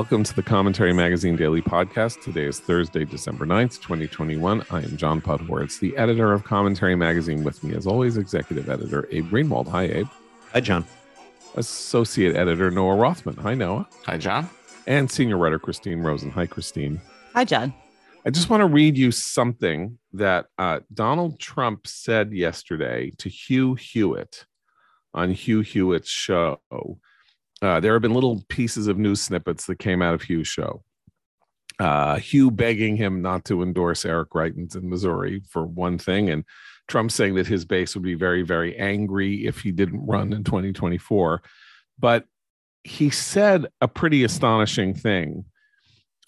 Welcome to the Commentary Magazine Daily Podcast. Today is Thursday, December 9th, 2021. I am John Podhoretz, the editor of Commentary Magazine. With me, as always, executive editor Abe Greenwald. Hi, Abe. Hi, John. Associate editor Noah Rothman. Hi, Noah. Hi, John. And senior writer Christine Rosen. Hi, Christine. Hi, John. I just want to read you something that uh, Donald Trump said yesterday to Hugh Hewitt on Hugh Hewitt's show uh, there have been little pieces of news snippets that came out of Hugh's show. Uh, Hugh begging him not to endorse Eric Greitens in Missouri for one thing, and Trump saying that his base would be very, very angry if he didn't run in 2024. But he said a pretty astonishing thing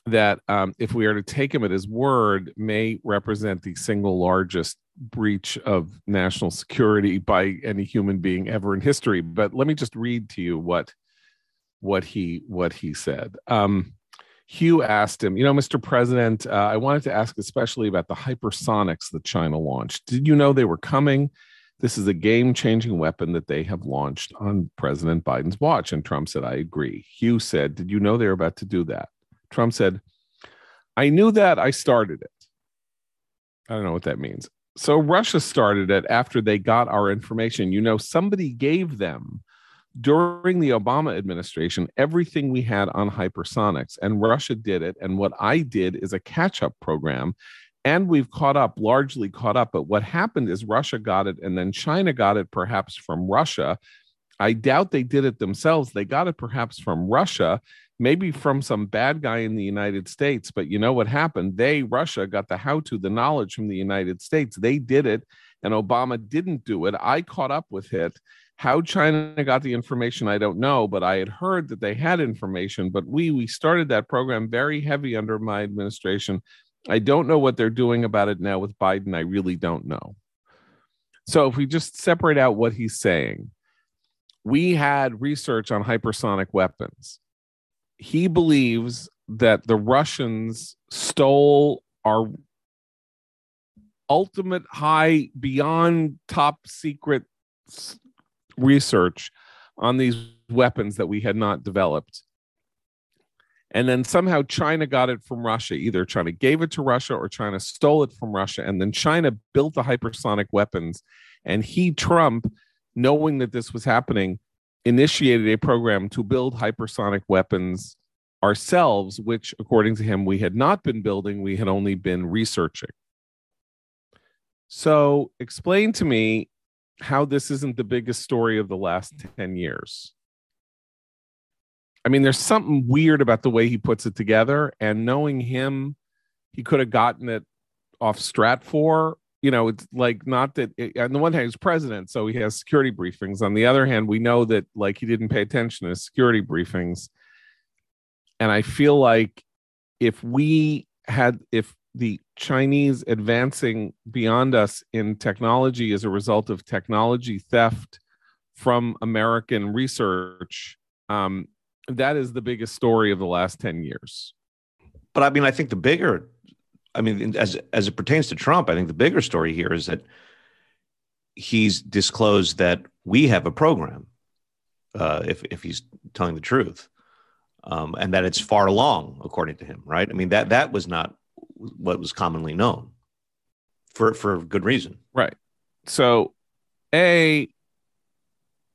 that, um, if we are to take him at his word, may represent the single largest breach of national security by any human being ever in history. But let me just read to you what what he what he said. Um, Hugh asked him, you know, Mr. President, uh, I wanted to ask especially about the hypersonics that China launched. Did you know they were coming? This is a game changing weapon that they have launched on President Biden's watch. And Trump said, I agree. Hugh said, Did you know they were about to do that? Trump said, I knew that. I started it. I don't know what that means. So Russia started it after they got our information. You know, somebody gave them during the Obama administration, everything we had on hypersonics, and Russia did it. And what I did is a catch up program. And we've caught up, largely caught up. But what happened is Russia got it, and then China got it perhaps from Russia. I doubt they did it themselves. They got it perhaps from Russia, maybe from some bad guy in the United States. But you know what happened? They, Russia, got the how to, the knowledge from the United States. They did it, and Obama didn't do it. I caught up with it. How China got the information, I don't know, but I had heard that they had information. But we we started that program very heavy under my administration. I don't know what they're doing about it now with Biden. I really don't know. So if we just separate out what he's saying, we had research on hypersonic weapons. He believes that the Russians stole our ultimate high beyond top secret research on these weapons that we had not developed. And then somehow China got it from Russia. Either China gave it to Russia or China stole it from Russia. And then China built the hypersonic weapons. And he, Trump, knowing that this was happening, initiated a program to build hypersonic weapons ourselves, which, according to him, we had not been building, we had only been researching. So, explain to me how this isn't the biggest story of the last 10 years. I mean, there's something weird about the way he puts it together. And knowing him, he could have gotten it off Stratfor. You know, it's like not that it, on the one hand, he's president, so he has security briefings. On the other hand, we know that like he didn't pay attention to his security briefings. And I feel like if we had, if the Chinese advancing beyond us in technology as a result of technology theft from American research. Um, that is the biggest story of the last 10 years. But I mean, I think the bigger, I mean, as as it pertains to Trump, I think the bigger story here is that he's disclosed that we have a program. Uh, if if he's telling the truth, um, and that it's far along, according to him, right? I mean that that was not what was commonly known for for good reason. Right. So, a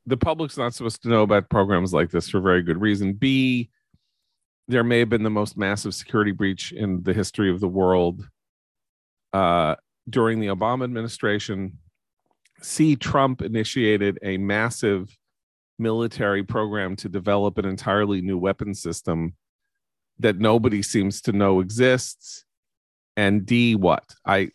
the public's not supposed to know about programs like this for very good reason. B there may have been the most massive security breach in the history of the world uh, during the Obama administration. C Trump initiated a massive military program to develop an entirely new weapon system that nobody seems to know exists and D what? I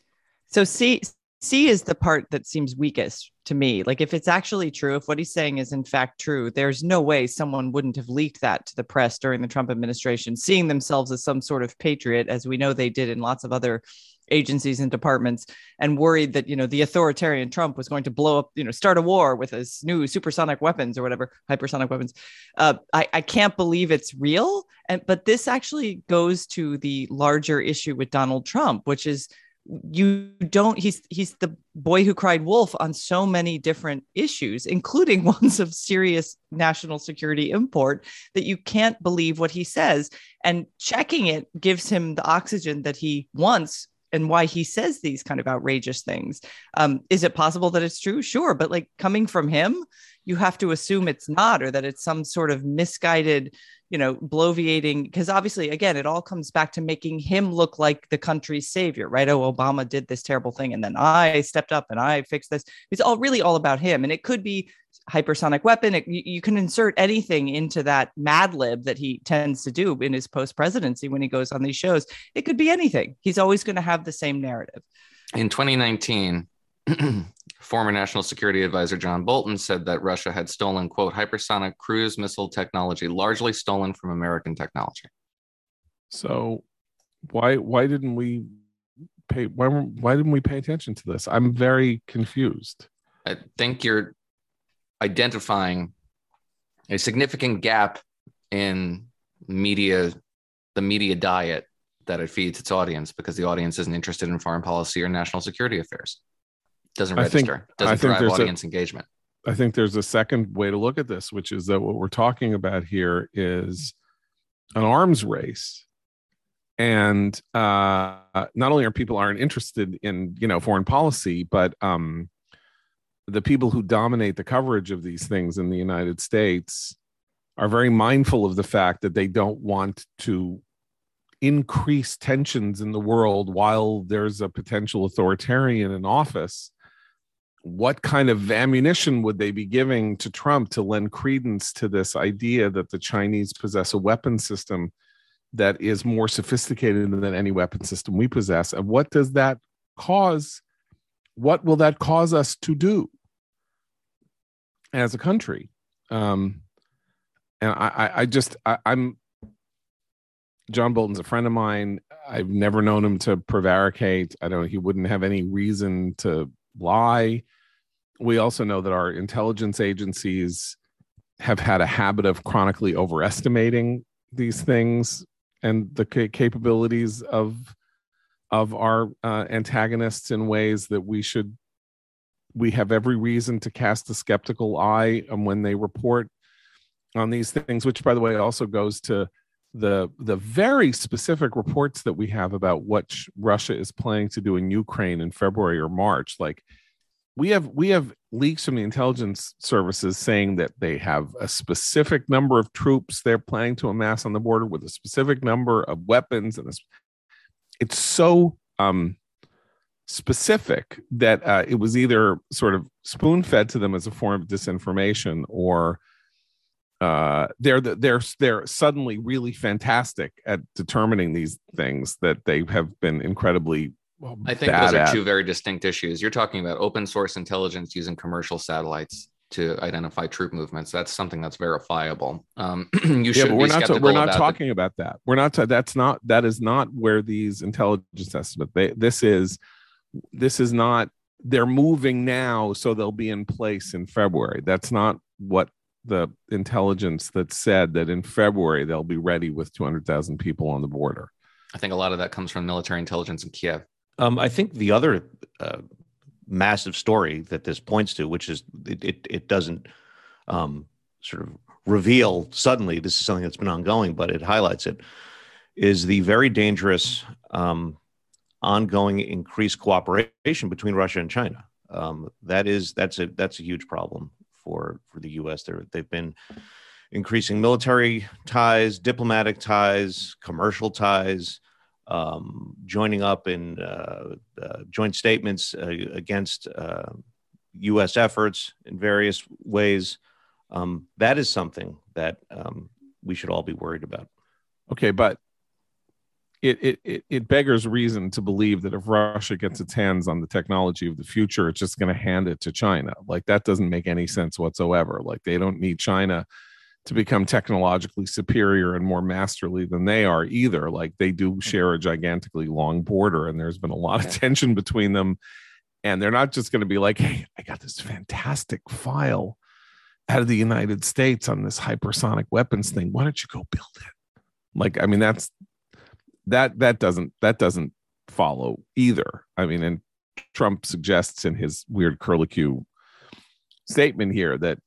so C C is the part that seems weakest to me. Like if it's actually true, if what he's saying is in fact true, there's no way someone wouldn't have leaked that to the press during the Trump administration, seeing themselves as some sort of patriot, as we know they did in lots of other agencies and departments and worried that you know the authoritarian Trump was going to blow up, you know, start a war with his new supersonic weapons or whatever, hypersonic weapons. Uh, I, I can't believe it's real. And but this actually goes to the larger issue with Donald Trump, which is you don't he's he's the boy who cried wolf on so many different issues including ones of serious national security import that you can't believe what he says and checking it gives him the oxygen that he wants and why he says these kind of outrageous things. Um, is it possible that it's true? Sure but like coming from him you have to assume it's not or that it's some sort of misguided you know, bloviating, because obviously, again, it all comes back to making him look like the country's savior, right? Oh, Obama did this terrible thing, and then I stepped up and I fixed this. It's all really all about him, and it could be hypersonic weapon. It, you, you, can insert anything into that Mad Lib that he tends to do in his post presidency when he goes on these shows. It could be anything. He's always going to have the same narrative. In 2019, former National Security Advisor John Bolton said that Russia had stolen, quote, hypersonic cruise missile technology, largely stolen from American technology. So why why didn't we pay why why didn't we pay attention to this? I'm very confused. I think you're identifying a significant gap in media the media diet that it feeds its audience because the audience isn't interested in foreign policy or national security affairs doesn't register, think, doesn't drive audience a, engagement. I think there's a second way to look at this, which is that what we're talking about here is an arms race. And uh, not only are people aren't interested in you know foreign policy, but um, the people who dominate the coverage of these things in the United States are very mindful of the fact that they don't want to increase tensions in the world while there's a potential authoritarian in office what kind of ammunition would they be giving to Trump to lend credence to this idea that the Chinese possess a weapon system that is more sophisticated than any weapon system we possess? And what does that cause? What will that cause us to do as a country? Um, and I, I just, I, I'm, John Bolton's a friend of mine. I've never known him to prevaricate. I don't. He wouldn't have any reason to lie. We also know that our intelligence agencies have had a habit of chronically overestimating these things and the capabilities of of our uh, antagonists in ways that we should we have every reason to cast a skeptical eye on when they report on these things which by the way also goes to the the very specific reports that we have about what Russia is planning to do in Ukraine in February or March like we have we have leaks from the intelligence services saying that they have a specific number of troops they're planning to amass on the border with a specific number of weapons and it's so um, specific that uh, it was either sort of spoon fed to them as a form of disinformation or uh, they're they're they're suddenly really fantastic at determining these things that they have been incredibly well, I think those are at. two very distinct issues. You're talking about open source intelligence using commercial satellites to identify troop movements. That's something that's verifiable. Um, you should. Yeah, we're not. we're not talking the- about that. We're not. that's not. That is not where these intelligence estimates. They, this is. This is not. They're moving now, so they'll be in place in February. That's not what the intelligence that said that in February they'll be ready with 200,000 people on the border. I think a lot of that comes from military intelligence in Kiev. Um, I think the other uh, massive story that this points to, which is it, it, it doesn't um, sort of reveal suddenly this is something that's been ongoing, but it highlights it, is the very dangerous um, ongoing increased cooperation between Russia and China. Um, that is that's a that's a huge problem for for the U.S. There they've been increasing military ties, diplomatic ties, commercial ties um, joining up in uh, uh, joint statements uh, against U.S. Uh, efforts in various ways. Um, that is something that um, we should all be worried about. Okay, but it, it it beggars reason to believe that if Russia gets its hands on the technology of the future, it's just going to hand it to China. Like that doesn't make any sense whatsoever. Like they don't need China to become technologically superior and more masterly than they are either. Like they do mm-hmm. share a gigantically long border, and there's been a lot of tension between them. And they're not just going to be like, hey, I got this fantastic file out of the United States on this hypersonic weapons thing. Why don't you go build it? Like, I mean, that's that that doesn't that doesn't follow either. I mean, and Trump suggests in his weird curlicue statement here that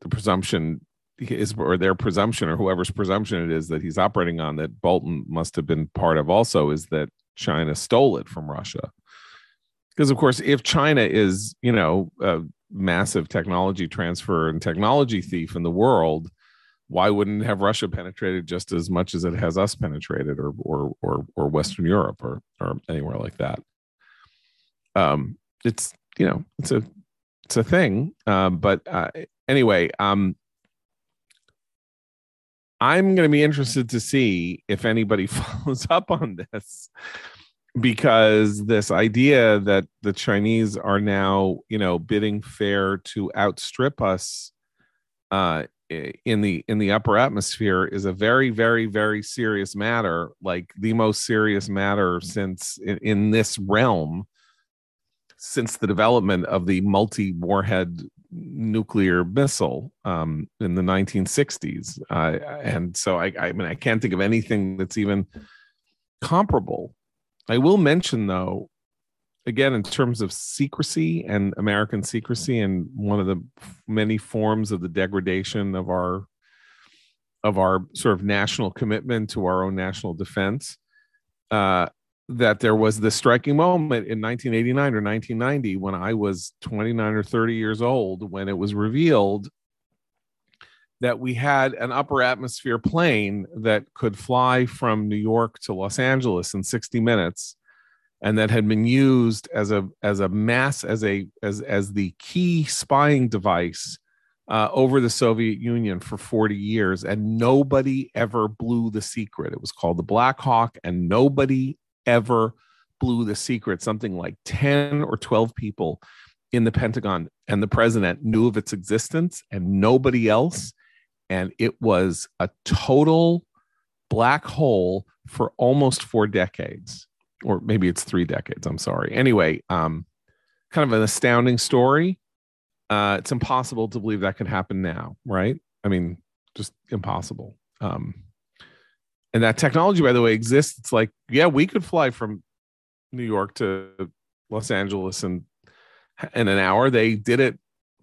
the presumption is or their presumption or whoever's presumption it is that he's operating on that Bolton must have been part of also is that China stole it from Russia. Because of course, if China is, you know, a massive technology transfer and technology thief in the world, why wouldn't have Russia penetrated just as much as it has us penetrated or or or, or Western Europe or or anywhere like that? Um, it's you know, it's a it's a thing. Um, but uh, anyway, um, I'm going to be interested to see if anybody follows up on this because this idea that the Chinese are now, you know, bidding fair to outstrip us uh, in the in the upper atmosphere is a very, very, very serious matter, like the most serious matter since in, in this realm since the development of the multi warhead nuclear missile um, in the 1960s. Uh, and so I, I mean, I can't think of anything that's even comparable. I will mention, though, again, in terms of secrecy and American secrecy, and one of the many forms of the degradation of our of our sort of national commitment to our own national defense. Uh, that there was this striking moment in 1989 or 1990 when I was 29 or 30 years old when it was revealed that we had an upper atmosphere plane that could fly from New York to Los Angeles in 60 minutes and that had been used as a as a mass as a as as the key spying device uh, over the Soviet Union for 40 years, and nobody ever blew the secret. It was called the Black Hawk, and nobody ever blew the secret. Something like 10 or 12 people in the Pentagon and the president knew of its existence and nobody else. And it was a total black hole for almost four decades, or maybe it's three decades. I'm sorry. Anyway, um, kind of an astounding story. Uh, it's impossible to believe that could happen now, right? I mean, just impossible. Um, and that technology by the way exists it's like yeah we could fly from new york to los angeles in in an hour they did it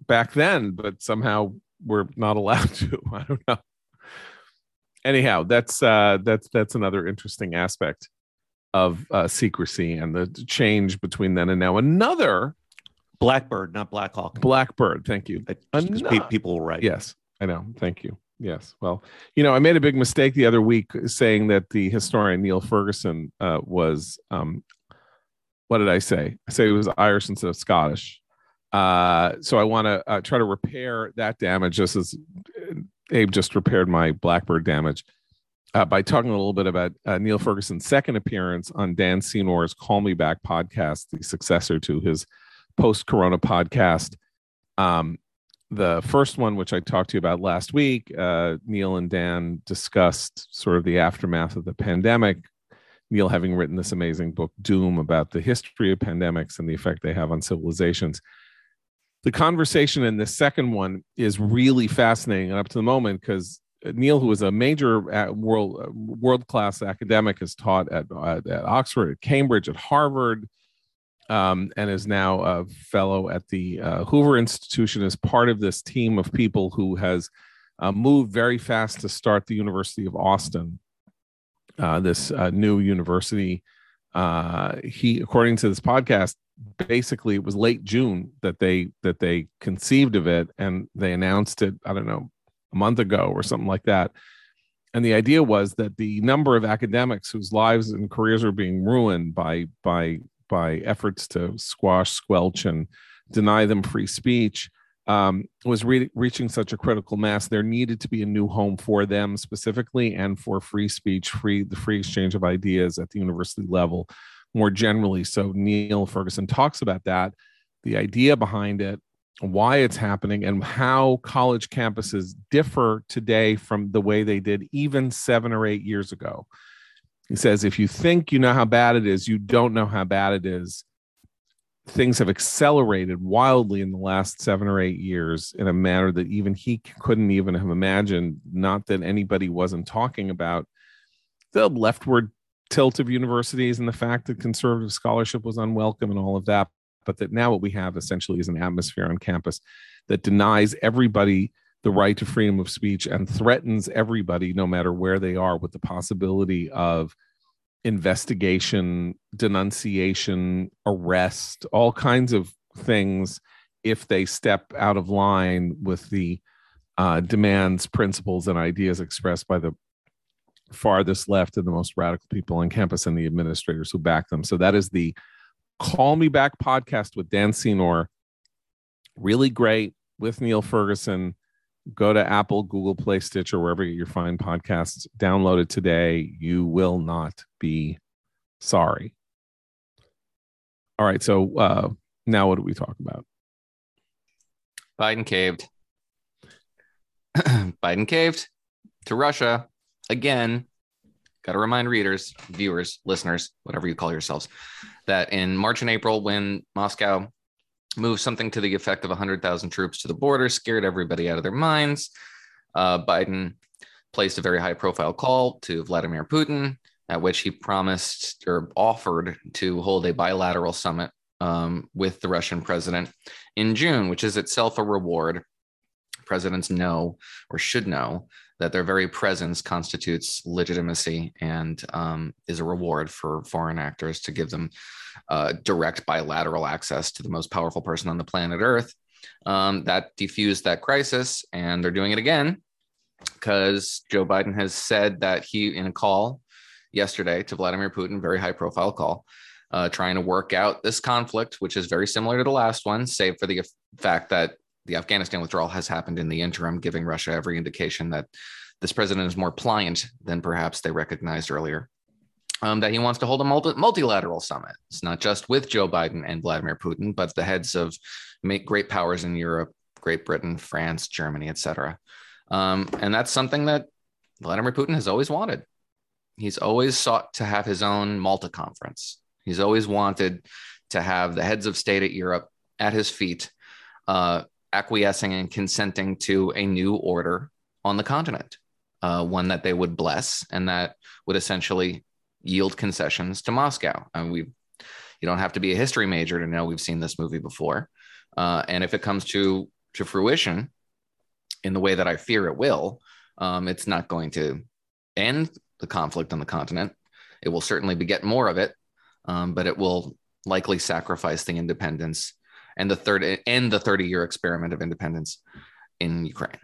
back then but somehow we're not allowed to i don't know anyhow that's uh that's that's another interesting aspect of uh secrecy and the change between then and now. Another blackbird not blackhawk. Blackbird. Thank you. Another, people will write. Yes i know. Thank you. Yes. Well, you know, I made a big mistake the other week saying that the historian Niall Ferguson uh, was, um, what did I say? I say he was Irish instead of Scottish. Uh, so I want to uh, try to repair that damage just as uh, Abe just repaired my Blackbird damage uh, by talking a little bit about uh, Niall Ferguson's second appearance on Dan Senor's Call Me Back podcast, the successor to his post Corona podcast. Um, the first one, which I talked to you about last week, uh, Niall and Dan discussed sort of the aftermath of the pandemic. Niall having written this amazing book, Doom, about the history of pandemics and the effect they have on civilizations. The conversation in the second one is really fascinating and up to the moment because Niall, who is a major uh, world uh, world class academic, has taught at, at, Oxford, at Cambridge, at Harvard, um, and is now a fellow at the uh, Hoover Institution as part of this team of people who has uh, moved very fast to start the University of Austin, uh, this uh, new university. He, according to this podcast, basically it was late June that they that they conceived of it, and they announced it. I don't know a month ago or something like that. And the idea was that the number of academics whose lives and careers are being ruined by by by efforts to squash, squelch, and deny them free speech um, was re- reaching such a critical mass. There needed to be a new home for them specifically, and for free speech, free the free exchange of ideas at the university level more generally. So Niall Ferguson talks about that, the idea behind it, why it's happening, and how college campuses differ today from the way they did even seven or eight years ago. He says, if you think you know how bad it is, you don't know how bad it is. Things have accelerated wildly in the last seven or eight years in a manner that even he couldn't even have imagined. Not that anybody wasn't talking about the leftward tilt of universities and the fact that conservative scholarship was unwelcome and all of that, but that now what we have essentially is an atmosphere on campus that denies everybody the right to freedom of speech and threatens everybody, no matter where they are, with the possibility of investigation, denunciation, arrest, all kinds of things if they step out of line with the uh, demands, principles, and ideas expressed by the farthest left and the most radical people on campus and the administrators who back them. So that is the Call Me Back podcast with Dan Senor. Really great with Niall Ferguson. Go to Apple, Google Play, Stitcher, wherever you find podcasts. Download it today. You will not be sorry. All right. So uh, now what do we talk about? Biden caved. Biden caved to Russia again. Got to remind readers, viewers, listeners, whatever you call yourselves, that in March and April, when Moscow moved something to the effect of 100,000 troops to the border, scared everybody out of their minds, uh, Biden placed a very high profile call to Vladimir Putin, at which he promised or offered to hold a bilateral summit um, with the Russian president in June, which is itself a reward. Presidents know or should know that their very presence constitutes legitimacy and um, is a reward for foreign actors to give them uh, direct bilateral access to the most powerful person on the planet Earth. Um, that defused that crisis, and they're doing it again because Joe Biden has said that he, in a call yesterday to Vladimir Putin, very high profile call, uh, trying to work out this conflict, which is very similar to the last one, save for the fact that the Afghanistan withdrawal has happened in the interim, giving Russia every indication that this president is more pliant than perhaps they recognized earlier. Um, that he wants to hold a multi- multilateral summit. It's not just with Joe Biden and Vladimir Putin, but the heads of great powers in Europe, Great Britain, France, Germany, etc. Um, and that's something that Vladimir Putin has always wanted. He's always sought to have his own Malta conference. He's always wanted to have the heads of state at Europe at his feet, uh, acquiescing and consenting to a new order on the continent, uh, one that they would bless and that would essentially yield concessions to Moscow. Mean, we, you don't have to be a history major to know we've seen this movie before, uh, and if it comes to to fruition in the way that I fear it will, um, it's not going to end the conflict on the continent. It will certainly beget more of it, um, but it will likely sacrifice the independence and the third and the 30 year experiment of independence in Ukraine.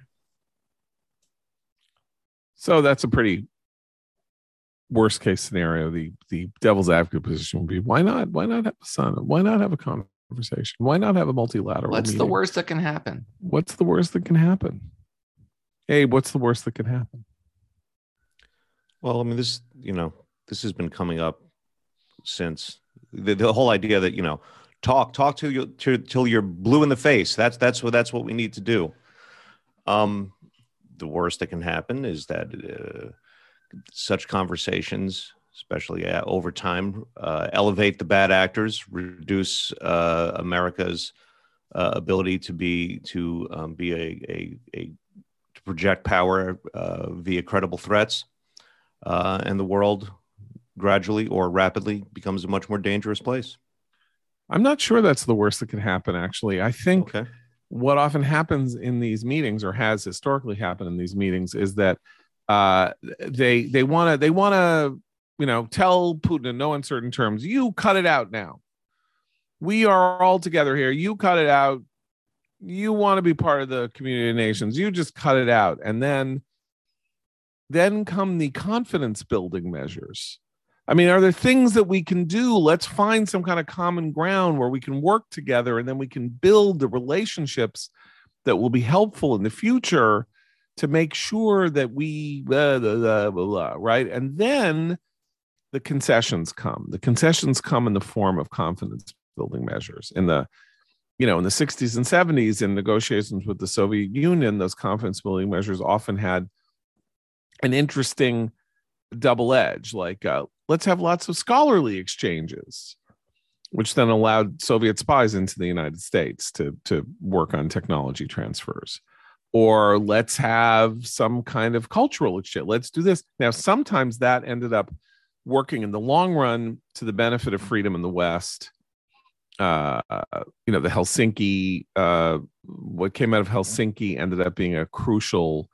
So that's a pretty worst case scenario. The the devil's advocate position would be why not? Why not have a summit? Why not have a conversation? Why not have a multilateral? What's meeting? the worst that can happen? What's the worst that can happen? Hey, what's the worst that can happen? Well, I mean, this you know this has been coming up since the, the whole idea that you know talk talk to you till, till you're blue in the face. That's that's what that's what we need to do. Um, the worst that can happen is that uh, such conversations, especially uh, over time, uh, elevate the bad actors, reduce uh, America's uh, ability to be to um, be a, a, a to project power uh, via credible threats, and the world gradually or rapidly becomes a much more dangerous place. I'm not sure that's the worst that could happen. Actually, I think. Okay what often happens in these meetings or has historically happened in these meetings is that uh, they they want to they want to you know tell Putin in no uncertain terms, you cut it out now. We are all together here. You cut it out. You want to be part of the community of nations. You just cut it out, and then then come the confidence building measures I mean, are there things that we can do? Let's find some kind of common ground where we can work together and then we can build the relationships that will be helpful in the future to make sure that we, blah, blah, blah, right? And then the concessions come. The concessions come in the form of confidence building measures. In the, you know, in the 60s and 70s, in negotiations with the Soviet Union, those confidence building measures often had an interesting double edge. Like, uh, let's have lots of scholarly exchanges which then allowed soviet spies into the united states to, to work on technology transfers or let's have some kind of cultural exchange let's do this now sometimes that ended up working in the long run to the benefit of freedom in the West. Uh, you know, the Helsinki, uh, what came out of Helsinki ended up being a crucial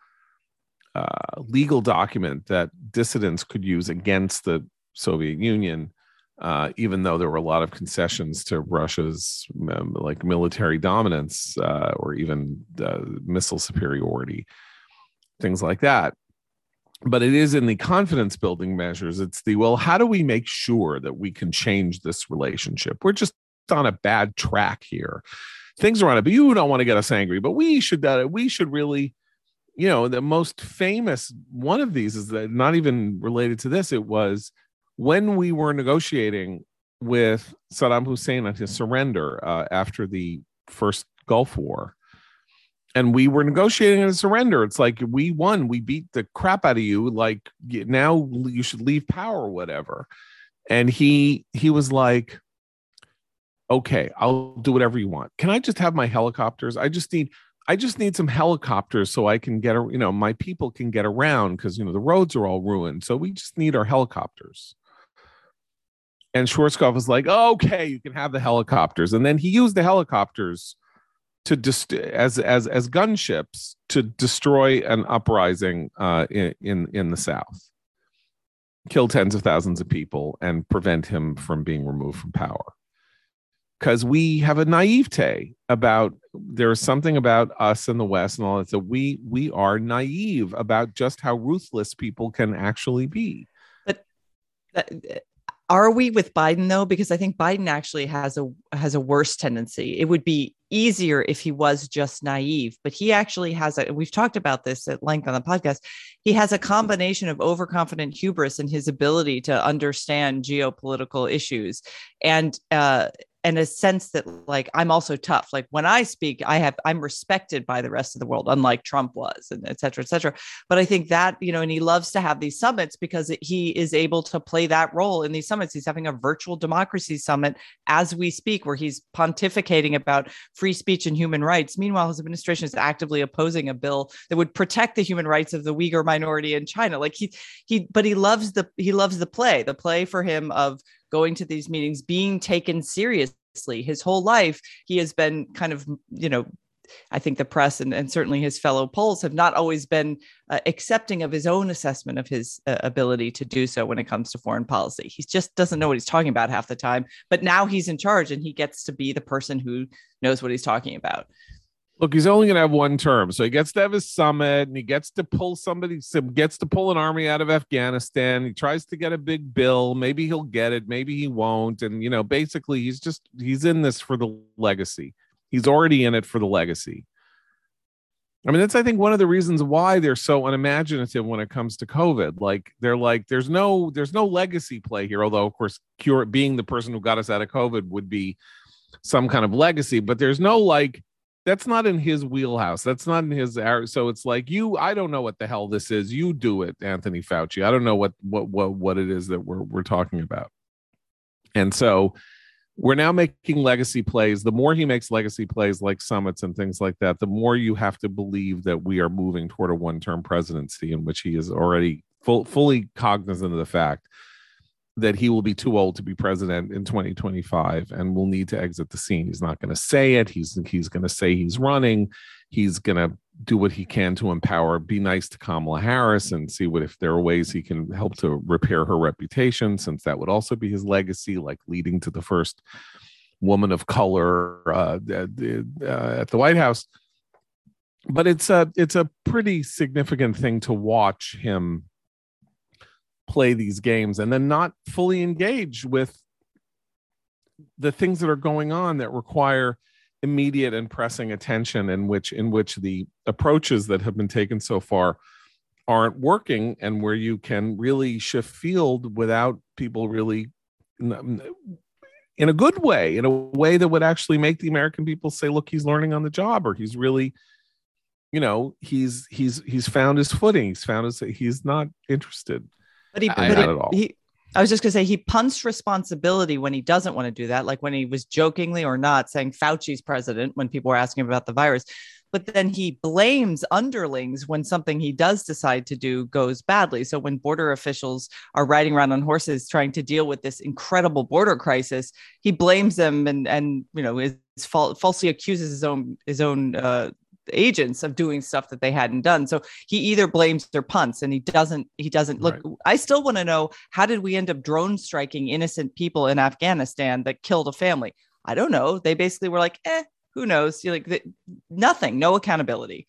uh, legal document that dissidents could use against the Soviet Union, uh, even though there were a lot of concessions to Russia's um, like military dominance uh, or even missile superiority, things like that. But it is in the confidence building measures. It's the well, how do we make sure that we can change this relationship? We're just on a bad track here. Things are on it, but you don't want to get us angry. But we should uh, we should really you know the most famous one of these is that not even related to this it was when we were negotiating with saddam hussein on his surrender uh, after the first gulf war. And we were negotiating a surrender. It's like we won we beat the crap out of you like now you should leave power or whatever. And he he was like okay i'll do whatever you want. Can i just have my helicopters? I just need I just need some helicopters so I can get, you know, my people can get around because, you know, the roads are all ruined. So we just need our helicopters. And Schwarzkopf was like, oh, okay, you can have the helicopters. And then he used the helicopters to just as as as gunships to destroy an uprising uh, in, in in the South, kill tens of thousands of people, and prevent him from being removed from power because we have a naivete about there's something about us in the West and all that. So we we are naive about just how ruthless people can actually be. But are we with Biden though? Because I think Biden actually has a has a worse tendency. It would be easier if he was just naive, but he actually has a. We've talked about this at length on the podcast. He has a combination of overconfident hubris and his ability to understand geopolitical issues, and uh, and a sense that like i'm also tough. Like when i speak i have i'm respected by the rest of the world unlike trump was and et cetera et cetera. But i think that you know and he loves to have these summits because he is able to play that role in these summits. He's having a virtual democracy summit as we speak where he's pontificating about free speech and human rights. Meanwhile his administration is actively opposing a bill that would protect the human rights of the uyghur minority in china. Like he he but he loves the he loves the play the play for him of going to these meetings, being taken seriously. His whole life, he has been kind of, you know, I think the press and, and certainly his fellow pols have not always been uh, accepting of his own assessment of his uh, ability to do so when it comes to foreign policy. He just doesn't know what he's talking about half the time, but now he's in charge and he gets to be the person who knows what he's talking about. Look, he's only going to have one term, so he gets to have his summit, and he gets to pull somebody, gets to pull an army out of Afghanistan. He tries to get a big bill. Maybe he'll get it, maybe he won't. And you know, basically, he's just he's in this for the legacy. He's already in it for the legacy. I mean, that's I think one of the reasons why they're so unimaginative when it comes to COVID. Like they're like, there's no there's no legacy play here. Although, of course, cure being the person who got us out of COVID would be some kind of legacy, but there's no like that's not in his wheelhouse. That's not in his so it's like you I don't know what the hell this is. You do it, Anthony Fauci. I don't know what what what what it is that we're we're talking about. And so we're now making legacy plays. The more he makes legacy plays like summits and things like that, the more you have to believe that we are moving toward a one-term presidency in which he is already full, fully cognizant of the fact that he will be too old to be president in 2025 and will need to exit the scene. He's not going to say it. He's he's going to say he's running. He's going to do what he can to empower, be nice to Kamala Harris and see what if there are ways he can help to repair her reputation since that would also be his legacy like leading to the first woman of color uh, uh, at the White House. But it's a it's a pretty significant thing to watch him play these games and then not fully engage with the things that are going on that require immediate and pressing attention in which in which the approaches that have been taken so far aren't working and where you can really shift field without people really in a good way in a way that would actually make the american people say look he's learning on the job or he's really you know he's he's he's found his footing he's found his he's not interested but he, but he, he, I was just going to say he punts responsibility when he doesn't want to do that, like when he was jokingly or not saying Fauci's president when people were asking about the virus. But then he blames underlings when something he does decide to do goes badly. So when border officials are riding around on horses trying to deal with this incredible border crisis, he blames them and and you know is falsely accuses his own his own uh, agents of doing stuff that they hadn't done. So he either blames their punts and he doesn't, he doesn't look. Right. I still want to know how did we end up drone striking innocent people in Afghanistan that killed a family? I don't know. They basically were like, eh, who knows? You're like the, nothing, no accountability.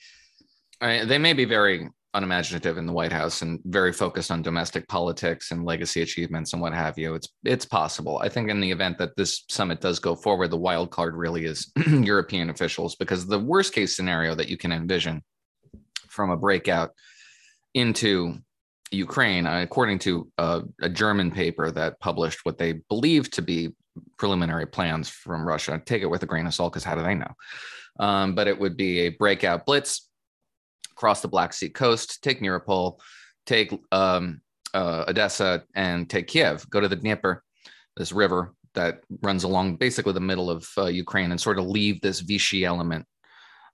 I, they may be very unimaginative in the White House and very focused on domestic politics and legacy achievements and what have you. It's it's possible. I think in the event that this summit does go forward, the wild card really is European officials because the worst case scenario that you can envision from a breakout into Ukraine, uh, according to a, a German paper that published what they believe to be preliminary plans from Russia. Take it with a grain of salt because how do they know? Um, but it would be a breakout blitz cross the Black Sea coast, take Mariupol, take um, uh, Odessa, and take Kiev. Go to the Dnieper, this river that runs along basically the middle of uh, Ukraine, and sort of leave this Vichy element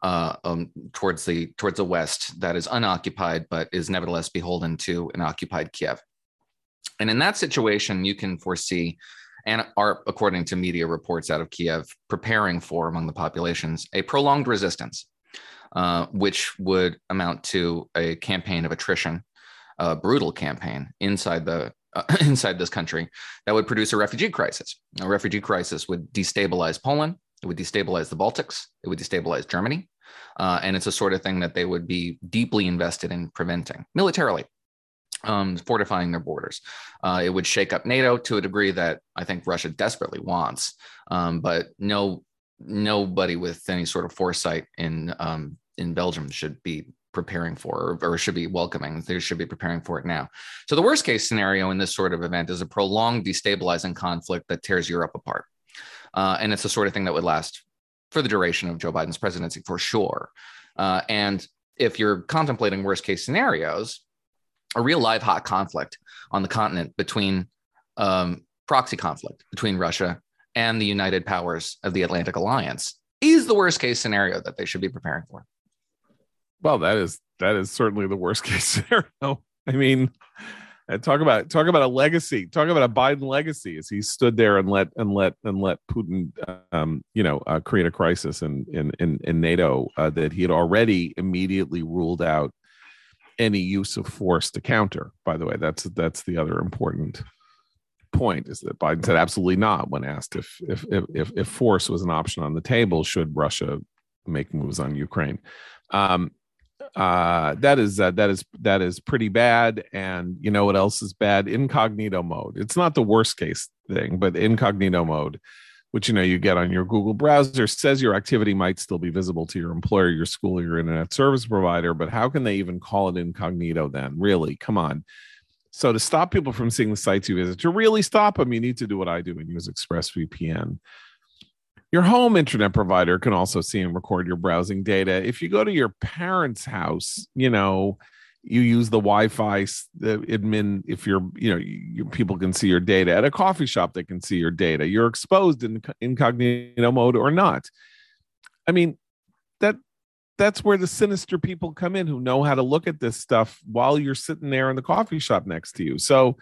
uh, um, towards the towards the west that is unoccupied, but is nevertheless beholden to an occupied Kiev. And in that situation, you can foresee, and are according to media reports out of Kiev, preparing for among the populations a prolonged resistance uh, which would amount to a campaign of attrition, a brutal campaign inside the uh, inside this country that would produce a refugee crisis. A refugee crisis would destabilize Poland. It would destabilize the Baltics. It would destabilize Germany. Uh, and it's a sort of thing that they would be deeply invested in preventing militarily, um, fortifying their borders. Uh, it would shake up NATO to a degree that I think Russia desperately wants, um, but no nobody with any sort of foresight in um, in Belgium should be preparing for or, should be welcoming. They should be preparing for it now. So the worst case scenario in this sort of event is a prolonged destabilizing conflict that tears Europe apart. Uh, and it's the sort of thing that would last for the duration of Joe Biden's presidency for sure. Uh, and if you're contemplating worst case scenarios, a real live hot conflict on the continent between um, proxy conflict between Russia and the United Powers of the Atlantic Alliance is the worst case scenario that they should be preparing for. Well, that is that is certainly the worst case scenario. I mean, uh, talk about talk about a legacy. Talk about a Biden legacy as he stood there and let and let and let Putin, um, you know, uh, create a crisis in in in, in NATO uh, that he had already immediately ruled out any use of force to counter. By the way, that's that's the other important point is that Biden said absolutely not when asked if if if if force was an option on the table should Russia make moves on Ukraine. Um, uh, that is uh, that is that is pretty bad. And you know what else is bad? Incognito mode. It's not the worst case thing, but incognito mode, which you know you get on your Google browser, says your activity might still be visible to your employer, your school, your internet service provider. But how can they even call it incognito then? Really, come on. So to stop people from seeing the sites you visit, to really stop them, you need to do what I do and use ExpressVPN. Your home internet provider can also see and record your browsing data. If you go to your parents' house, you know, you use the Wi-Fi the admin. If you're, you know, you, people can see your data at a coffee shop. They can see your data. You're exposed in incognito mode or not. I mean, that that's where the sinister people come in who know how to look at this stuff while you're sitting there in the coffee shop next to you. So,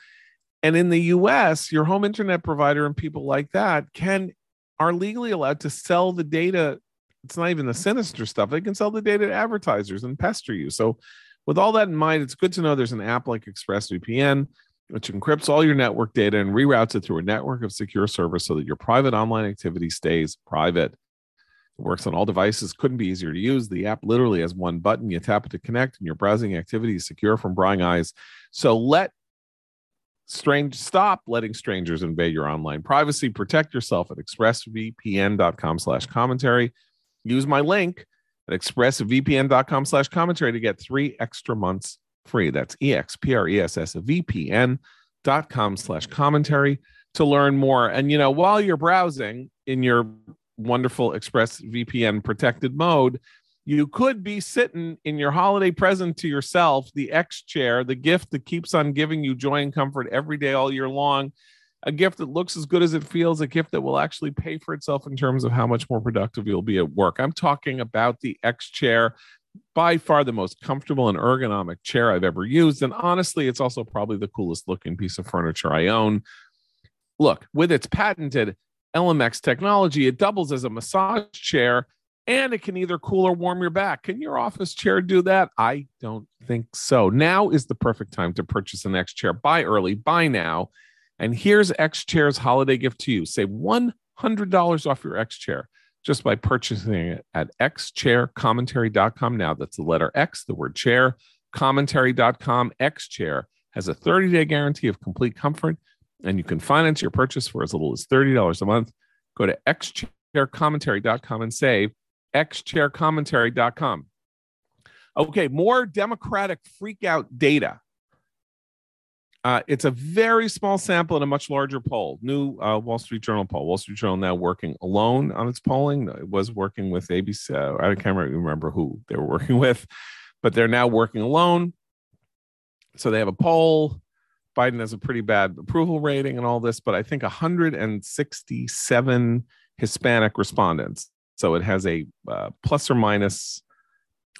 and in the US, your home internet provider and people like that can are legally allowed to sell the data. It's not even the sinister stuff. They can sell the data to advertisers and pester you. So, with all that in mind, it's good to know there's an app like ExpressVPN, which encrypts all your network data and reroutes it through a network of secure servers so that your private online activity stays private. It works on all devices, couldn't be easier to use. The app literally has one button. You tap it to connect, and your browsing activity is secure from prying eyes. So let strange stop letting strangers invade your online privacy. Protect yourself at expressvpn.com slash commentary. Use my link at expressvpn.com slash commentary to get three extra months free. That's expressvpn.com slash commentary to learn more. And you know while you're browsing in your wonderful expressvpn protected mode you could be sitting in your holiday present to yourself, the X chair, the gift that keeps on giving you joy and comfort every day, all year long, a gift that looks as good as it feels, a gift that will actually pay for itself in terms of how much more productive you'll be at work. I'm talking about the X chair, by far the most comfortable and ergonomic chair I've ever used. And honestly, it's also probably the coolest looking piece of furniture I own. Look, with its patented ELEMAX technology, it doubles as a massage chair and it can either cool or warm your back. Can your office chair do that? I don't think so. Now is the perfect time to purchase an X chair. Buy early, buy now. And here's X Chair's holiday gift to you. Save $100 off your X Chair just by purchasing it at xchaircommentary.com. Now that's the letter X, the word chair, commentary.com. X Chair has a 30 day guarantee of complete comfort, and you can finance your purchase for as little as $30 a month. Go to xchaircommentary.com and save xchaircommentary.com. Okay, more Democratic freakout data. Uh, it's a very small sample in a much larger poll. New uh, Wall Street Journal poll. Wall Street Journal now working alone on its polling. It was working with ABC. Uh, I can't remember who they were working with, but they're now working alone. So they have a poll. Biden has a pretty bad approval rating and all this, but I think 167 Hispanic respondents. So it has a uh, plus or minus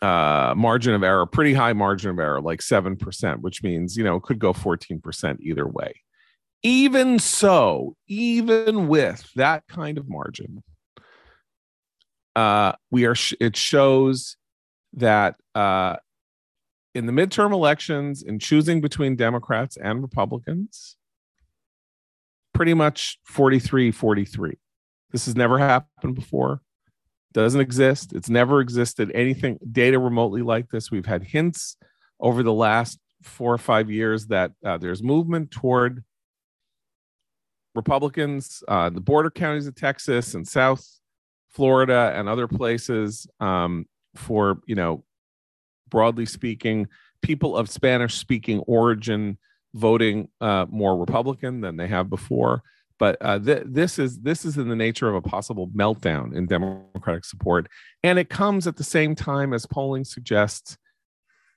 uh, margin of error, pretty high margin of error, like 7%, which means, you know, it could go 14% either way. Even so, even with that kind of margin, uh, we are, sh- it shows that uh, in the midterm elections, in choosing between Democrats and Republicans, pretty much 43 43. This has never happened before doesn't exist. It's never existed anything data remotely like this. We've had hints over the last four or five years that uh, there's movement toward Republicans, uh, the border counties of Texas and South Florida and other places um, for, you know, broadly speaking, people of Spanish speaking origin voting uh, more Republican than they have before. But uh, th- this is this is in the nature of a possible meltdown in Democratic support, and it comes at the same time as polling suggests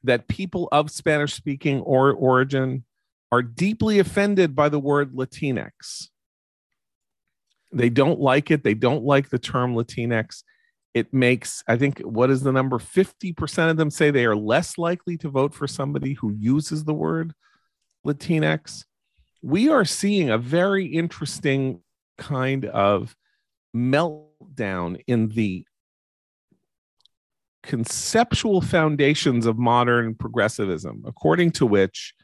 that people of Spanish-speaking or origin are deeply offended by the word Latinx. They don't like it. They don't like the term Latinx. It makes, I think, what is the number? 50% of them say they are less likely to vote for somebody who uses the word Latinx we are seeing a very interesting kind of meltdown in the conceptual foundations of modern progressivism, according to which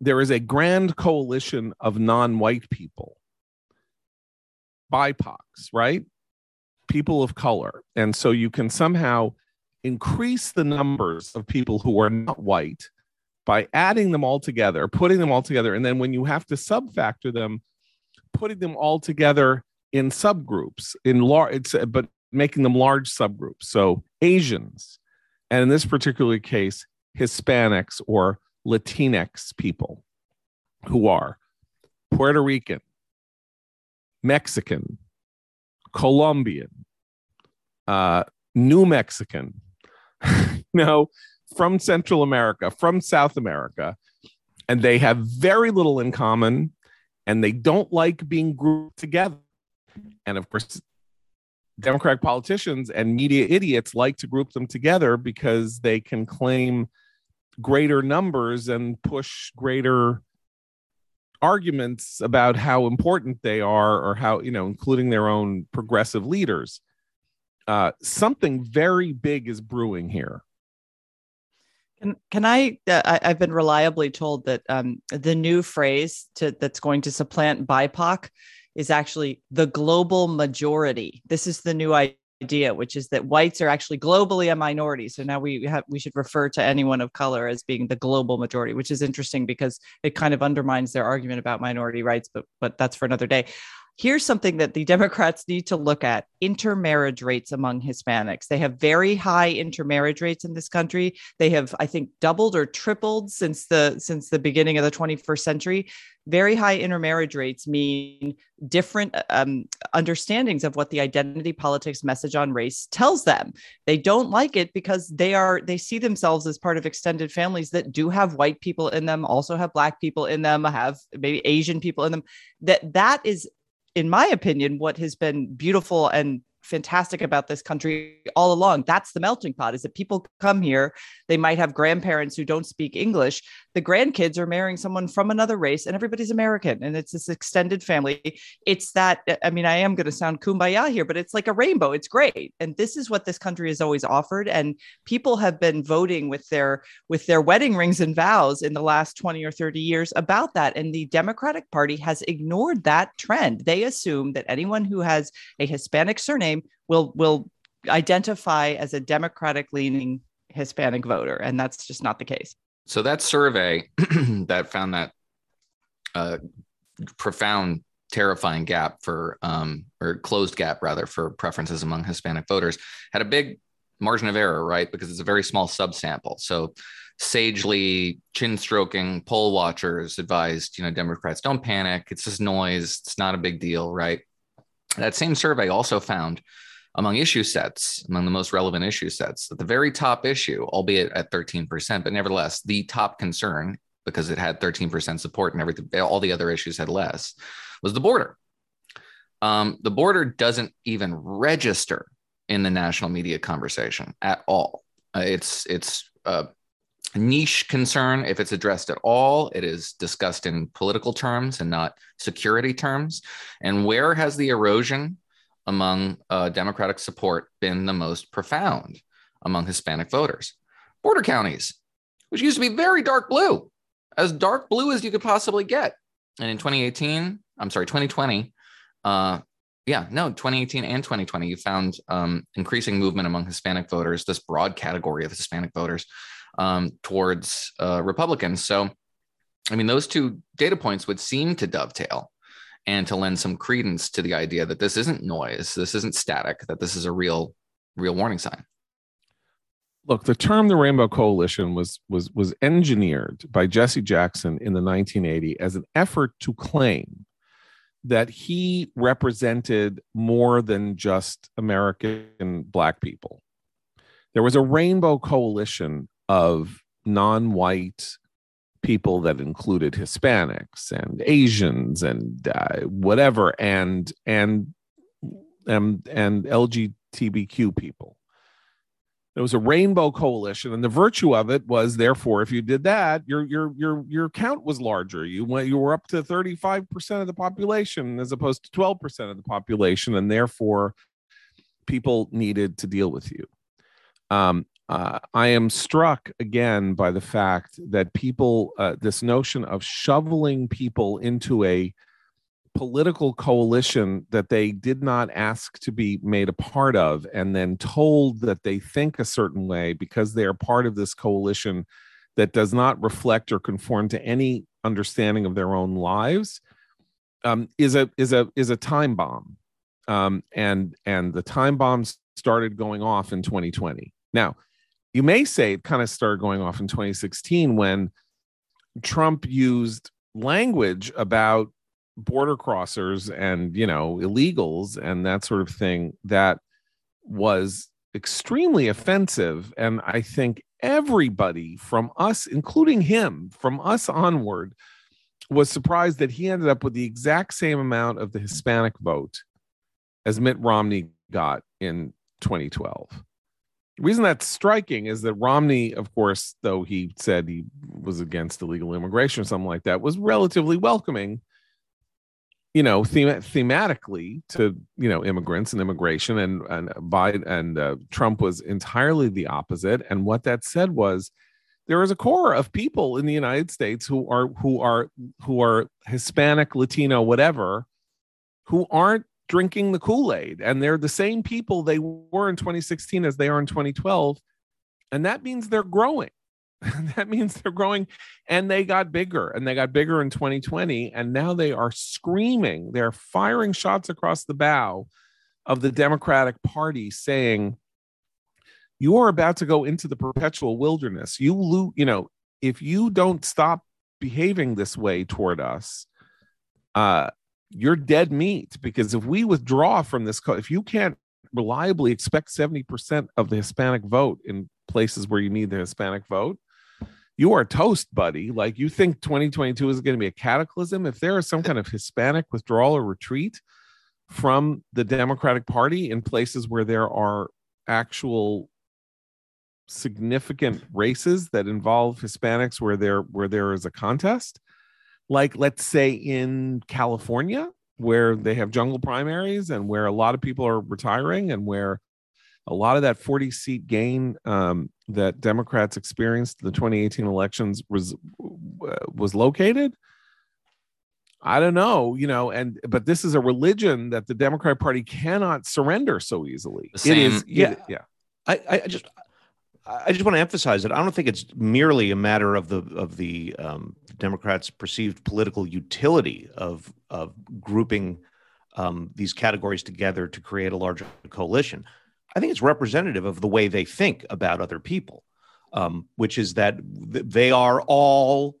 there is a grand coalition of non white people, BIPOCs, right? People of color. And so you can somehow increase the numbers of people who are not white by adding them all together, putting them all together, and then when you have to subfactor them, putting them all together in subgroups, in large, but making them large subgroups. So Asians, and in this particular case, Hispanics or Latinx people, who are Puerto Rican, Mexican, Colombian, uh, New Mexican. you know, from Central America, from South America, and they have very little in common and they don't like being grouped together. And of course, Democratic politicians and media idiots like to group them together because they can claim greater numbers and push greater arguments about how important they are or how, you know, including their own progressive leaders. Uh, something very big is brewing here. Can, can I, uh, I? have been reliably told that um, the new phrase to, that's going to supplant BIPOC is actually the global majority. This is the new idea, which is that whites are actually globally a minority. So now we have we should refer to anyone of color as being the global majority, which is interesting because it kind of undermines their argument about minority rights. But but that's for another day. Here's something that the Democrats need to look at intermarriage rates among Hispanics. They have very high intermarriage rates in this country. They have, I think, doubled or tripled since the since the beginning of the 21st century. Very high intermarriage rates mean different um, understandings of what the identity politics message on race tells them. They don't like it because they are they see themselves as part of extended families that do have white people in them, also have black people in them, have maybe Asian people in them. That that is in my opinion, what has been beautiful and fantastic about this country all along. That's the melting pot is that people come here, they might have grandparents who don't speak English. The grandkids are marrying someone from another race and everybody's American and it's this extended family. It's that uh, I mean I am going to sound kumbaya here, but it's like a rainbow. It's great. And this is what this country has always offered and people have been voting with their with their wedding rings and vows in the last 20 or 30 years about that and the Democratic Party has ignored that trend. They assume that anyone who has a Hispanic surname will will identify as a democratic leaning hispanic voter and that's just not the case so that survey that found that uh, profound terrifying gap for um, or closed gap rather for preferences among hispanic voters had a big margin of error right? Because it's a very small subsample. So sagely chin stroking poll watchers advised you know democrats don't panic. It's just noise. It's not a big deal right? That same survey also found among issue sets, among the most relevant issue sets, at the very top issue, albeit at 13%, but nevertheless, the top concern, because it had 13% support and everything, all the other issues had less, was the border. Um, the border doesn't even register in the national media conversation at all. Uh, it's it's a niche concern. If it's addressed at all, it is discussed in political terms and not security terms. And where has the erosion among uh, Democratic support been the most profound among Hispanic voters? Border counties, which used to be very dark blue, as dark blue as you could possibly get. And in 2018, I'm sorry, 2020, uh, yeah, no, 2018 and 2020, you found um, increasing movement among Hispanic voters, this broad category of Hispanic voters um, towards uh, Republicans. So, I mean, those two data points would seem to dovetail and to lend some credence to the idea that this isn't noise, this isn't static, that this is a real, real warning sign. Look, the term the Rainbow Coalition was was was engineered by Jesse Jackson in the 1980 as an effort to claim that he represented more than just American black people. There was a rainbow coalition of non-white people that included Hispanics and Asians and uh, whatever, and and and and LGBTQ people. There was a rainbow coalition, and the virtue of it was, therefore, if you did that, your your your your count was larger. You went, you were up to thirty five percent of the population as opposed to twelve percent of the population, and therefore, people needed to deal with you. Um, uh, I am struck again by the fact that people, uh, this notion of shoveling people into a political coalition that they did not ask to be made a part of, and then told that they think a certain way because they are part of this coalition that does not reflect or conform to any understanding of their own lives, um, is a is a is a time bomb, um, and and the time bombs started going off in 2020. Now you may say it kind of started going off in 2016 when Trump used language about border crossers and you know illegals and that sort of thing that was extremely offensive. And i think everybody from us including him from us onward was surprised that he ended up with the exact same amount of the hispanic vote as mitt romney got in 2012 the reason that's striking is that Romney, of course, though he said he was against illegal immigration or something like that, was relatively welcoming, you know, them- thematically to you know immigrants and immigration, and and Biden and uh, Trump was entirely the opposite. And what that said was, there is a core of people in the United States who are who are who are Hispanic, Latino, whatever, who aren't drinking the Kool-Aid and they're the same people they were in 2016 as they are in 2012 and that means they're growing. That means they're growing and they got bigger and they got bigger in 2020 and now they are screaming they're firing shots across the bow of the democratic party saying you are about to go into the perpetual wilderness. You lo- you know if you don't stop behaving this way toward us uh you're dead meat because if we withdraw from this if you can't reliably expect 70% of the hispanic vote in places where you need the hispanic vote you are toast, buddy. Like you think 2022 is going to be a cataclysm. If there is some kind of Hispanic withdrawal or retreat from the Democratic Party in places where there are actual significant races that involve Hispanics where there where there is a contest, like let's say in California, where they have jungle primaries and where a lot of people are retiring and where a lot of that 40 seat gain um, that Democrats experienced in the 2018 elections was uh, was located. I don't know, you know, and but this is a religion that the Democratic Party cannot surrender so easily. It is, yeah. it, yeah. I, I just I just want to emphasize that I don't think it's merely a matter of the of the um, Democrats' perceived political utility of of grouping um, these categories together to create a larger coalition. I think it's representative of the way they think about other people, um, which is that th- they are all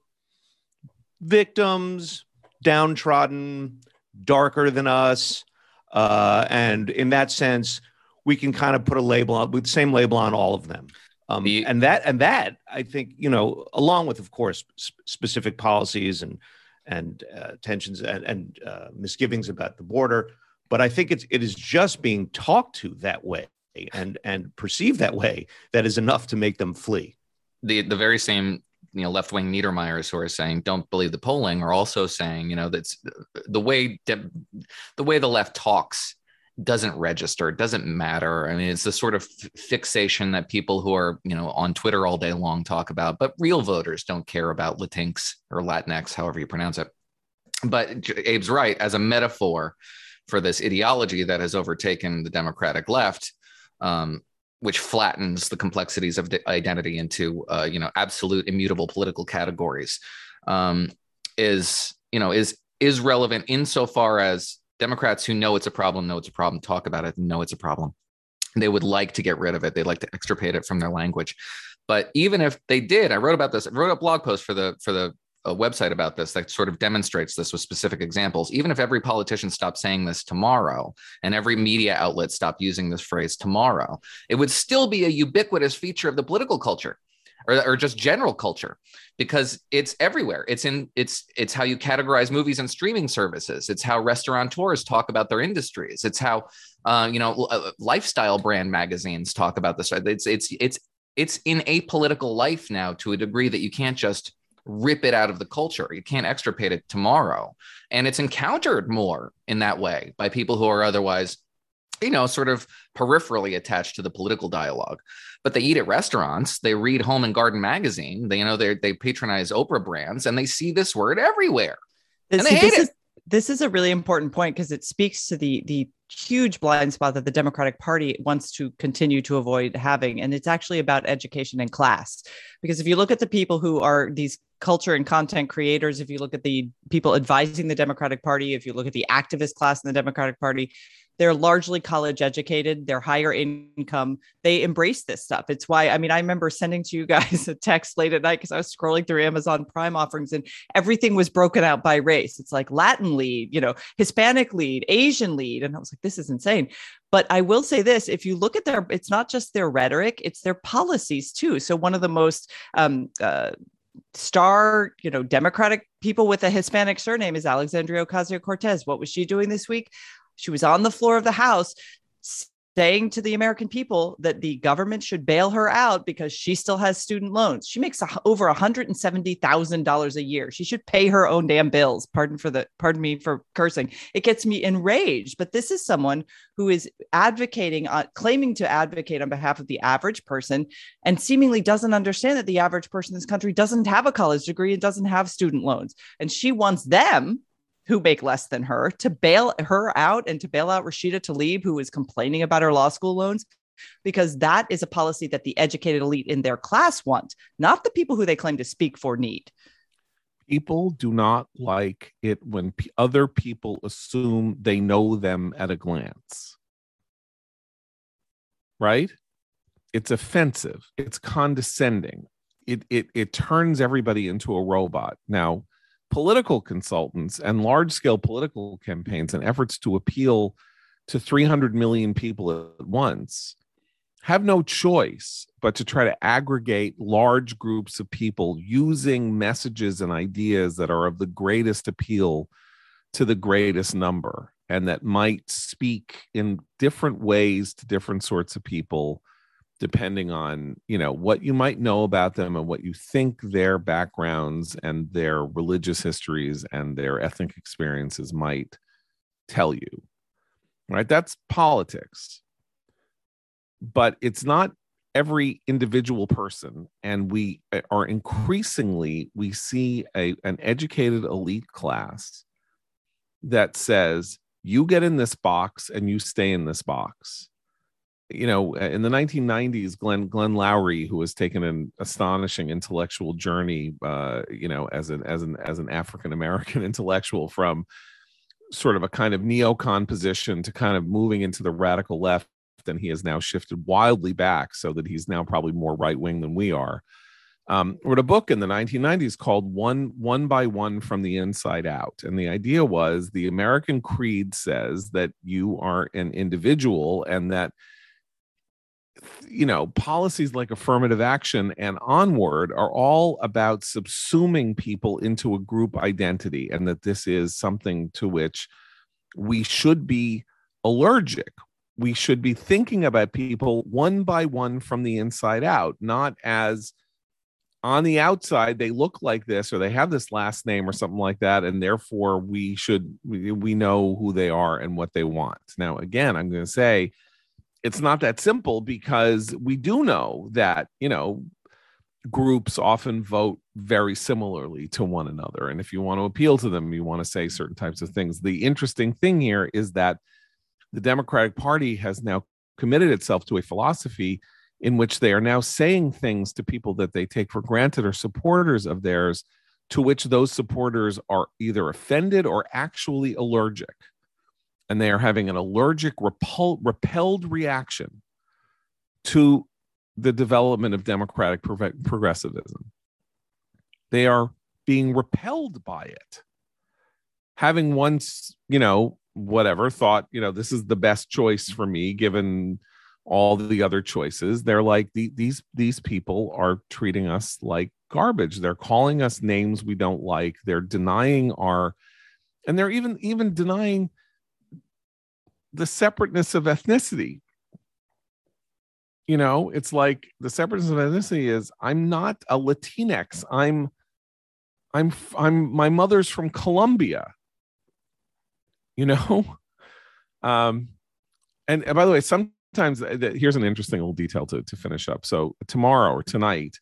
victims, downtrodden, darker than us. Uh, and in that sense, we can kind of put a label on with the same label on all of them. Um, The- and that and that I think you know, along with of course sp- specific policies and and uh, tensions and, and uh, misgivings about the border, but I think it's it is just being talked to that way and and perceived that way that is enough to make them flee. the the very same you know left wing Niedermeyers who are saying don't believe the polling are also saying you know that's the way the way the left talks doesn't register it doesn't matter. I mean it's the sort of f- fixation that people who are you know on twitter all day long talk about but real voters don't care about latinx or latinx however you pronounce it. But abe's right as a metaphor for this ideology that has overtaken the democratic left um, which flattens the complexities of the identity into uh, you know absolute immutable political categories um, is you know is is relevant insofar as democrats who know it's a problem know it's a problem talk about it and know it's a problem. They would like to get rid of it. They'd like to extirpate it from their language. But even if they did i wrote about this i wrote a blog post for the for the a website about this that sort of demonstrates this with specific examples. Even if every politician stopped saying this tomorrow and every media outlet stopped using this phrase tomorrow, it would still be a ubiquitous feature of the political culture or, or just general culture because it's everywhere. It's in it's it's how you categorize movies and streaming services. It's how restaurateurs talk about their industries. It's how uh, you know uh, lifestyle brand magazines talk about this. It's it's it's it's in a political life now to a degree that you can't just rip it out of the culture. You can't extirpate it tomorrow. And it's encountered more in that way by people who are otherwise, you know, sort of peripherally attached to the political dialogue. But they eat at restaurants, they read Home and Garden magazine, they you know they they patronize Oprah brands and they see this word everywhere. And they See, hate this it. is this is a really important point because it speaks to the the huge blind spot that the Democratic Party wants to continue to avoid having, and it's actually about education and class. Because if you look at the people who are these culture and content creators, if you look at the people advising the Democratic Party, if you look at the activist class in the Democratic Party, they're largely college educated, they're higher income, they embrace this stuff. It's why, I mean, I remember sending to you guys a text late at night because I was scrolling through Amazon Prime offerings and everything was broken out by race. It's like Latin lead, you know, Hispanic lead, Asian lead. And I was like, this is insane. But I will say this if you look at their, it's not just their rhetoric, it's their policies too. So one of the most, um, uh, star, you know, Democratic people with a Hispanic surname is Alexandria Ocasio Cortez. What was she doing this week? She was on the floor of the House saying to the American people that the government should bail her out because she still has student loans. She makes over $170,000 a year. She should pay her own damn bills. Pardon for the pardon me for cursing. It gets me enraged, but this is someone who is advocating uh, claiming to advocate on behalf of the average person and seemingly doesn't understand that the average person in this country doesn't have a college degree and doesn't have student loans. And she wants them who make less than her to bail her out and to bail out Rashida Tlaib, who is complaining about her law school loans. because that is a policy that the educated elite in their class want, not the people who they claim to speak for need. People do not like it when p- other people assume they know them at a glance. Right? It's offensive. It's condescending. It, it, it turns everybody into a robot. Now, political consultants and large scale political campaigns and efforts to appeal to 300 million people at once have no choice but to try to aggregate large groups of people using messages and ideas that are of the greatest appeal to the greatest number and that might speak in different ways to different sorts of people depending on you know what you might know about them and what you think their backgrounds and their religious histories and their ethnic experiences might tell you right? That's politics. But it's not every individual person. And we uh, are increasingly we see a, an educated elite class that says you get in this box and you stay in this box you know, in the 1990s, Glenn Glenn Loury, who has taken an astonishing intellectual journey, uh, you know, as an as an as an African American intellectual from sort of a kind of neocon position to kind of moving into the radical left, and he has now shifted wildly back so that he's now probably more right wing than we are. Um, wrote a book in the 1990s called "One One by One from the Inside Out," and the idea was the American creed says that you are an individual and that you know, policies like affirmative action and onward are all about subsuming people into a group identity, and that this is something to which we should be allergic. We should be thinking about people one by one from the inside out, not as on the outside they look like this or they have this last name or something like that and therefore we should we, we know who they are and what they want now again i'm going to say it's not that simple because we do know that you know groups often vote very similarly to one another. And if you want to appeal to them you want to say certain types of things. The interesting thing here is that the democratic party has now committed itself to a philosophy in which they are now saying things to people that they take for granted or supporters of theirs to which those supporters are either offended or actually allergic and they are having an allergic repelled reaction to the development of democratic progressivism. They are being repelled by it. Having once you know whatever thought you know this is the best choice for me given all the other choices they're like the, these these people are treating us like garbage. They're calling us names we don't like. They're denying our and they're even even denying the separateness of ethnicity. You know, it's like the separateness of ethnicity is I'm not a Latinx. I'm I'm I'm my mother's from Colombia. You know? Um and, and by the way, sometimes uh, here's an interesting little detail to, to finish up. So tomorrow or tonight,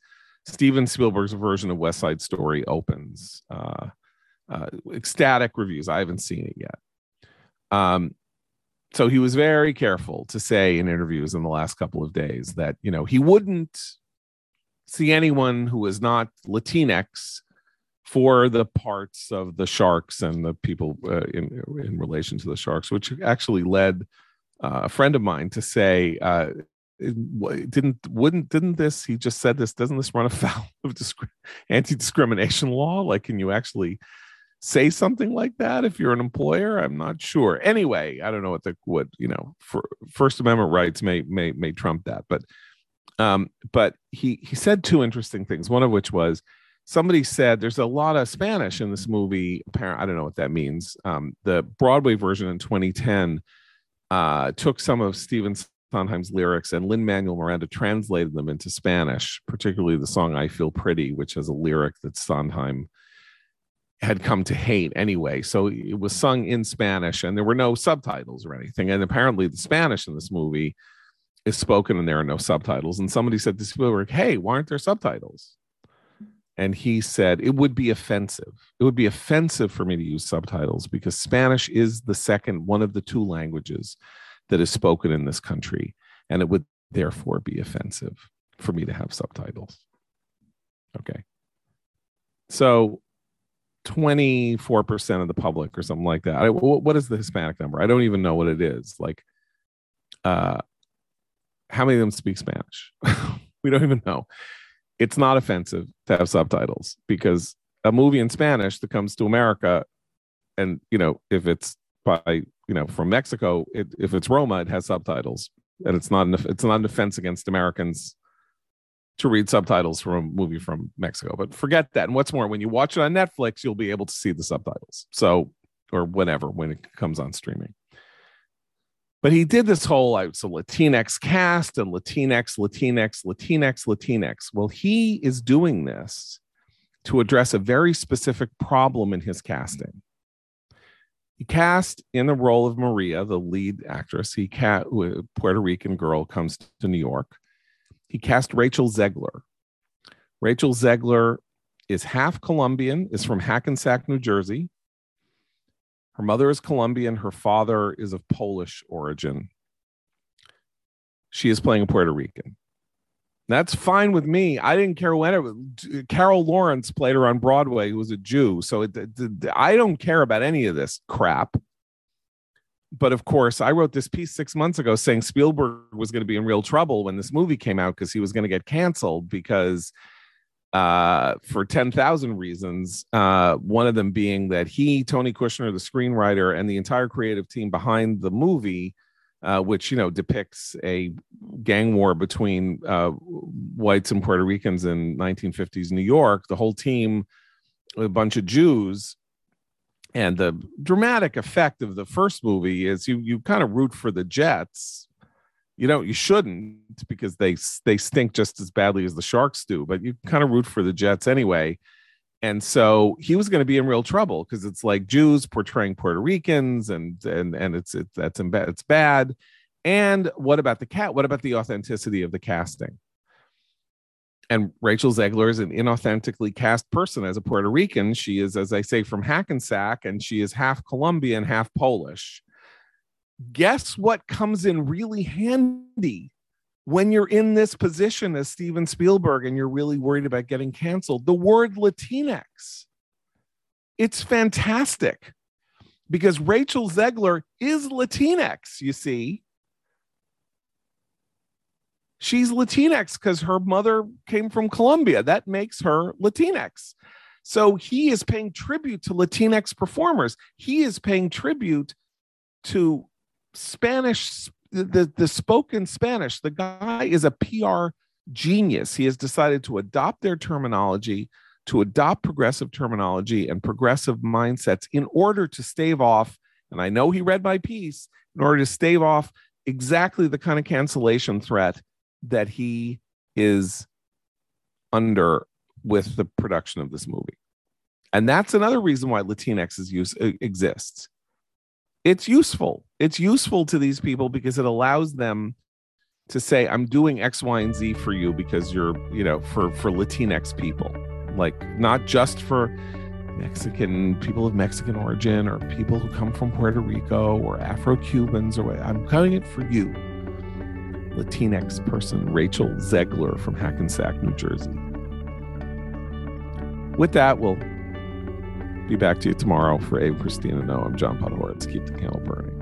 Steven Spielberg's version of West Side Story opens. Uh, uh, ecstatic reviews. I haven't seen it yet. Um, so he was very careful to say in interviews in the last couple of days that you know he wouldn't see anyone who was not Latinx for the parts of the sharks and the people uh, in in relation to the sharks, which actually led uh, a friend of mine to say, uh, "Didn't wouldn't didn't this?" He just said this. Doesn't this run afoul of disc- anti discrimination law? Like, can you actually say something like that if you're an employer? I'm not sure. Anyway i don't know what the what you know for first amendment rights may may may trump that but um but he he said two interesting things one of which was somebody said there's a lot of spanish in this movie apparently i don't know what that means um the broadway version in 2010 uh took some of stephen sondheim's lyrics and lin manuel miranda translated them into spanish particularly the song i feel pretty which has a lyric that sondheim had come to hate anyway. So it was sung in Spanish and there were no subtitles or anything. And apparently the Spanish in this movie is spoken and there are no subtitles. And somebody said to Spielberg, Hey, why aren't there subtitles? And he said, It would be offensive. It would be offensive for me to use subtitles because Spanish is the second, one of the two languages that is spoken in this country. And it would therefore be offensive for me to have subtitles. Okay. So 24% of the public or something like that. What is the Hispanic number? I don't even know what it is. Like, uh, how many of them speak Spanish? we don't even know. It's not offensive to have subtitles because a movie in Spanish that comes to America, and you know, if it's by you know from Mexico, it, if it's Roma, it has subtitles, and it's not an it's not an offense against Americans to read subtitles from a movie from Mexico. But forget that. And what's more, when you watch it on Netflix, you'll be able to see the subtitles. So, or whenever, when it comes on streaming. But he did this whole so Latinx cast and Latinx, Latinx, Latinx, Latinx. Well, he is doing this to address a very specific problem in his casting. He cast in the role of Maria, the lead actress. He cast a uh, Puerto Rican girl comes to New York he cast Rachel Zegler. Rachel Zegler is half Colombian, is from Hackensack, New Jersey. Her mother is Colombian, her father is of Polish origin. She is playing a Puerto Rican. That's fine with me. I didn't care when it, Carol Lawrence played her on Broadway, who was a Jew. So it, it, I don't care about any of this crap but of course, I wrote this piece six months ago saying Spielberg was going to be in real trouble when this movie came out because he was going to get canceled because uh, for 10,000 reasons. Uh, one of them being that he, Tony Kushner, the screenwriter, and the entire creative team behind the movie, uh, which, you know, depicts a gang war between uh, whites and Puerto Ricans in 1950s New York, the whole team, a bunch of Jews, and the dramatic effect of the first movie is you you kind of root for the Jets. You know, you shouldn't because they they stink just as badly as the Sharks do, but you kind of root for the Jets anyway. And so he was going to be in real trouble because it's like Jews portraying Puerto Ricans, and and and it's it, that's it's bad. And what about the cat? What about the authenticity of the casting? And Rachel Zegler is an inauthentically cast person as a Puerto Rican. She is, as I say, from Hackensack, and she is half Colombian, half Polish. Guess what comes in really handy when you're in this position as Steven Spielberg and you're really worried about getting canceled? The word Latinx. It's fantastic because Rachel Zegler is Latinx, you see she's Latinx because her mother came from Colombia. That makes her Latinx. So he is paying tribute to Latinx performers. He is paying tribute to Spanish, the, the spoken Spanish. The guy is a PR genius. He has decided to adopt their terminology, to adopt progressive terminology and progressive mindsets in order to stave off. And I know he read my piece in order to stave off exactly the kind of cancellation threat that he is under with the production of this movie. And that's another reason why Latinx is use, uh, exists. It's useful. It's useful to these people because it allows them to say, I'm doing X, Y, and Z for you because you're, you know, for, for Latinx people, like not just for Mexican people of Mexican origin or people who come from Puerto Rico or Afro Cubans or. I'm cutting it for you. Latinx person, Rachel Zegler from Hackensack, New Jersey. With that, we'll be back to you tomorrow for Abe Christina No. I'm John Podhoretz. Keep the candle burning.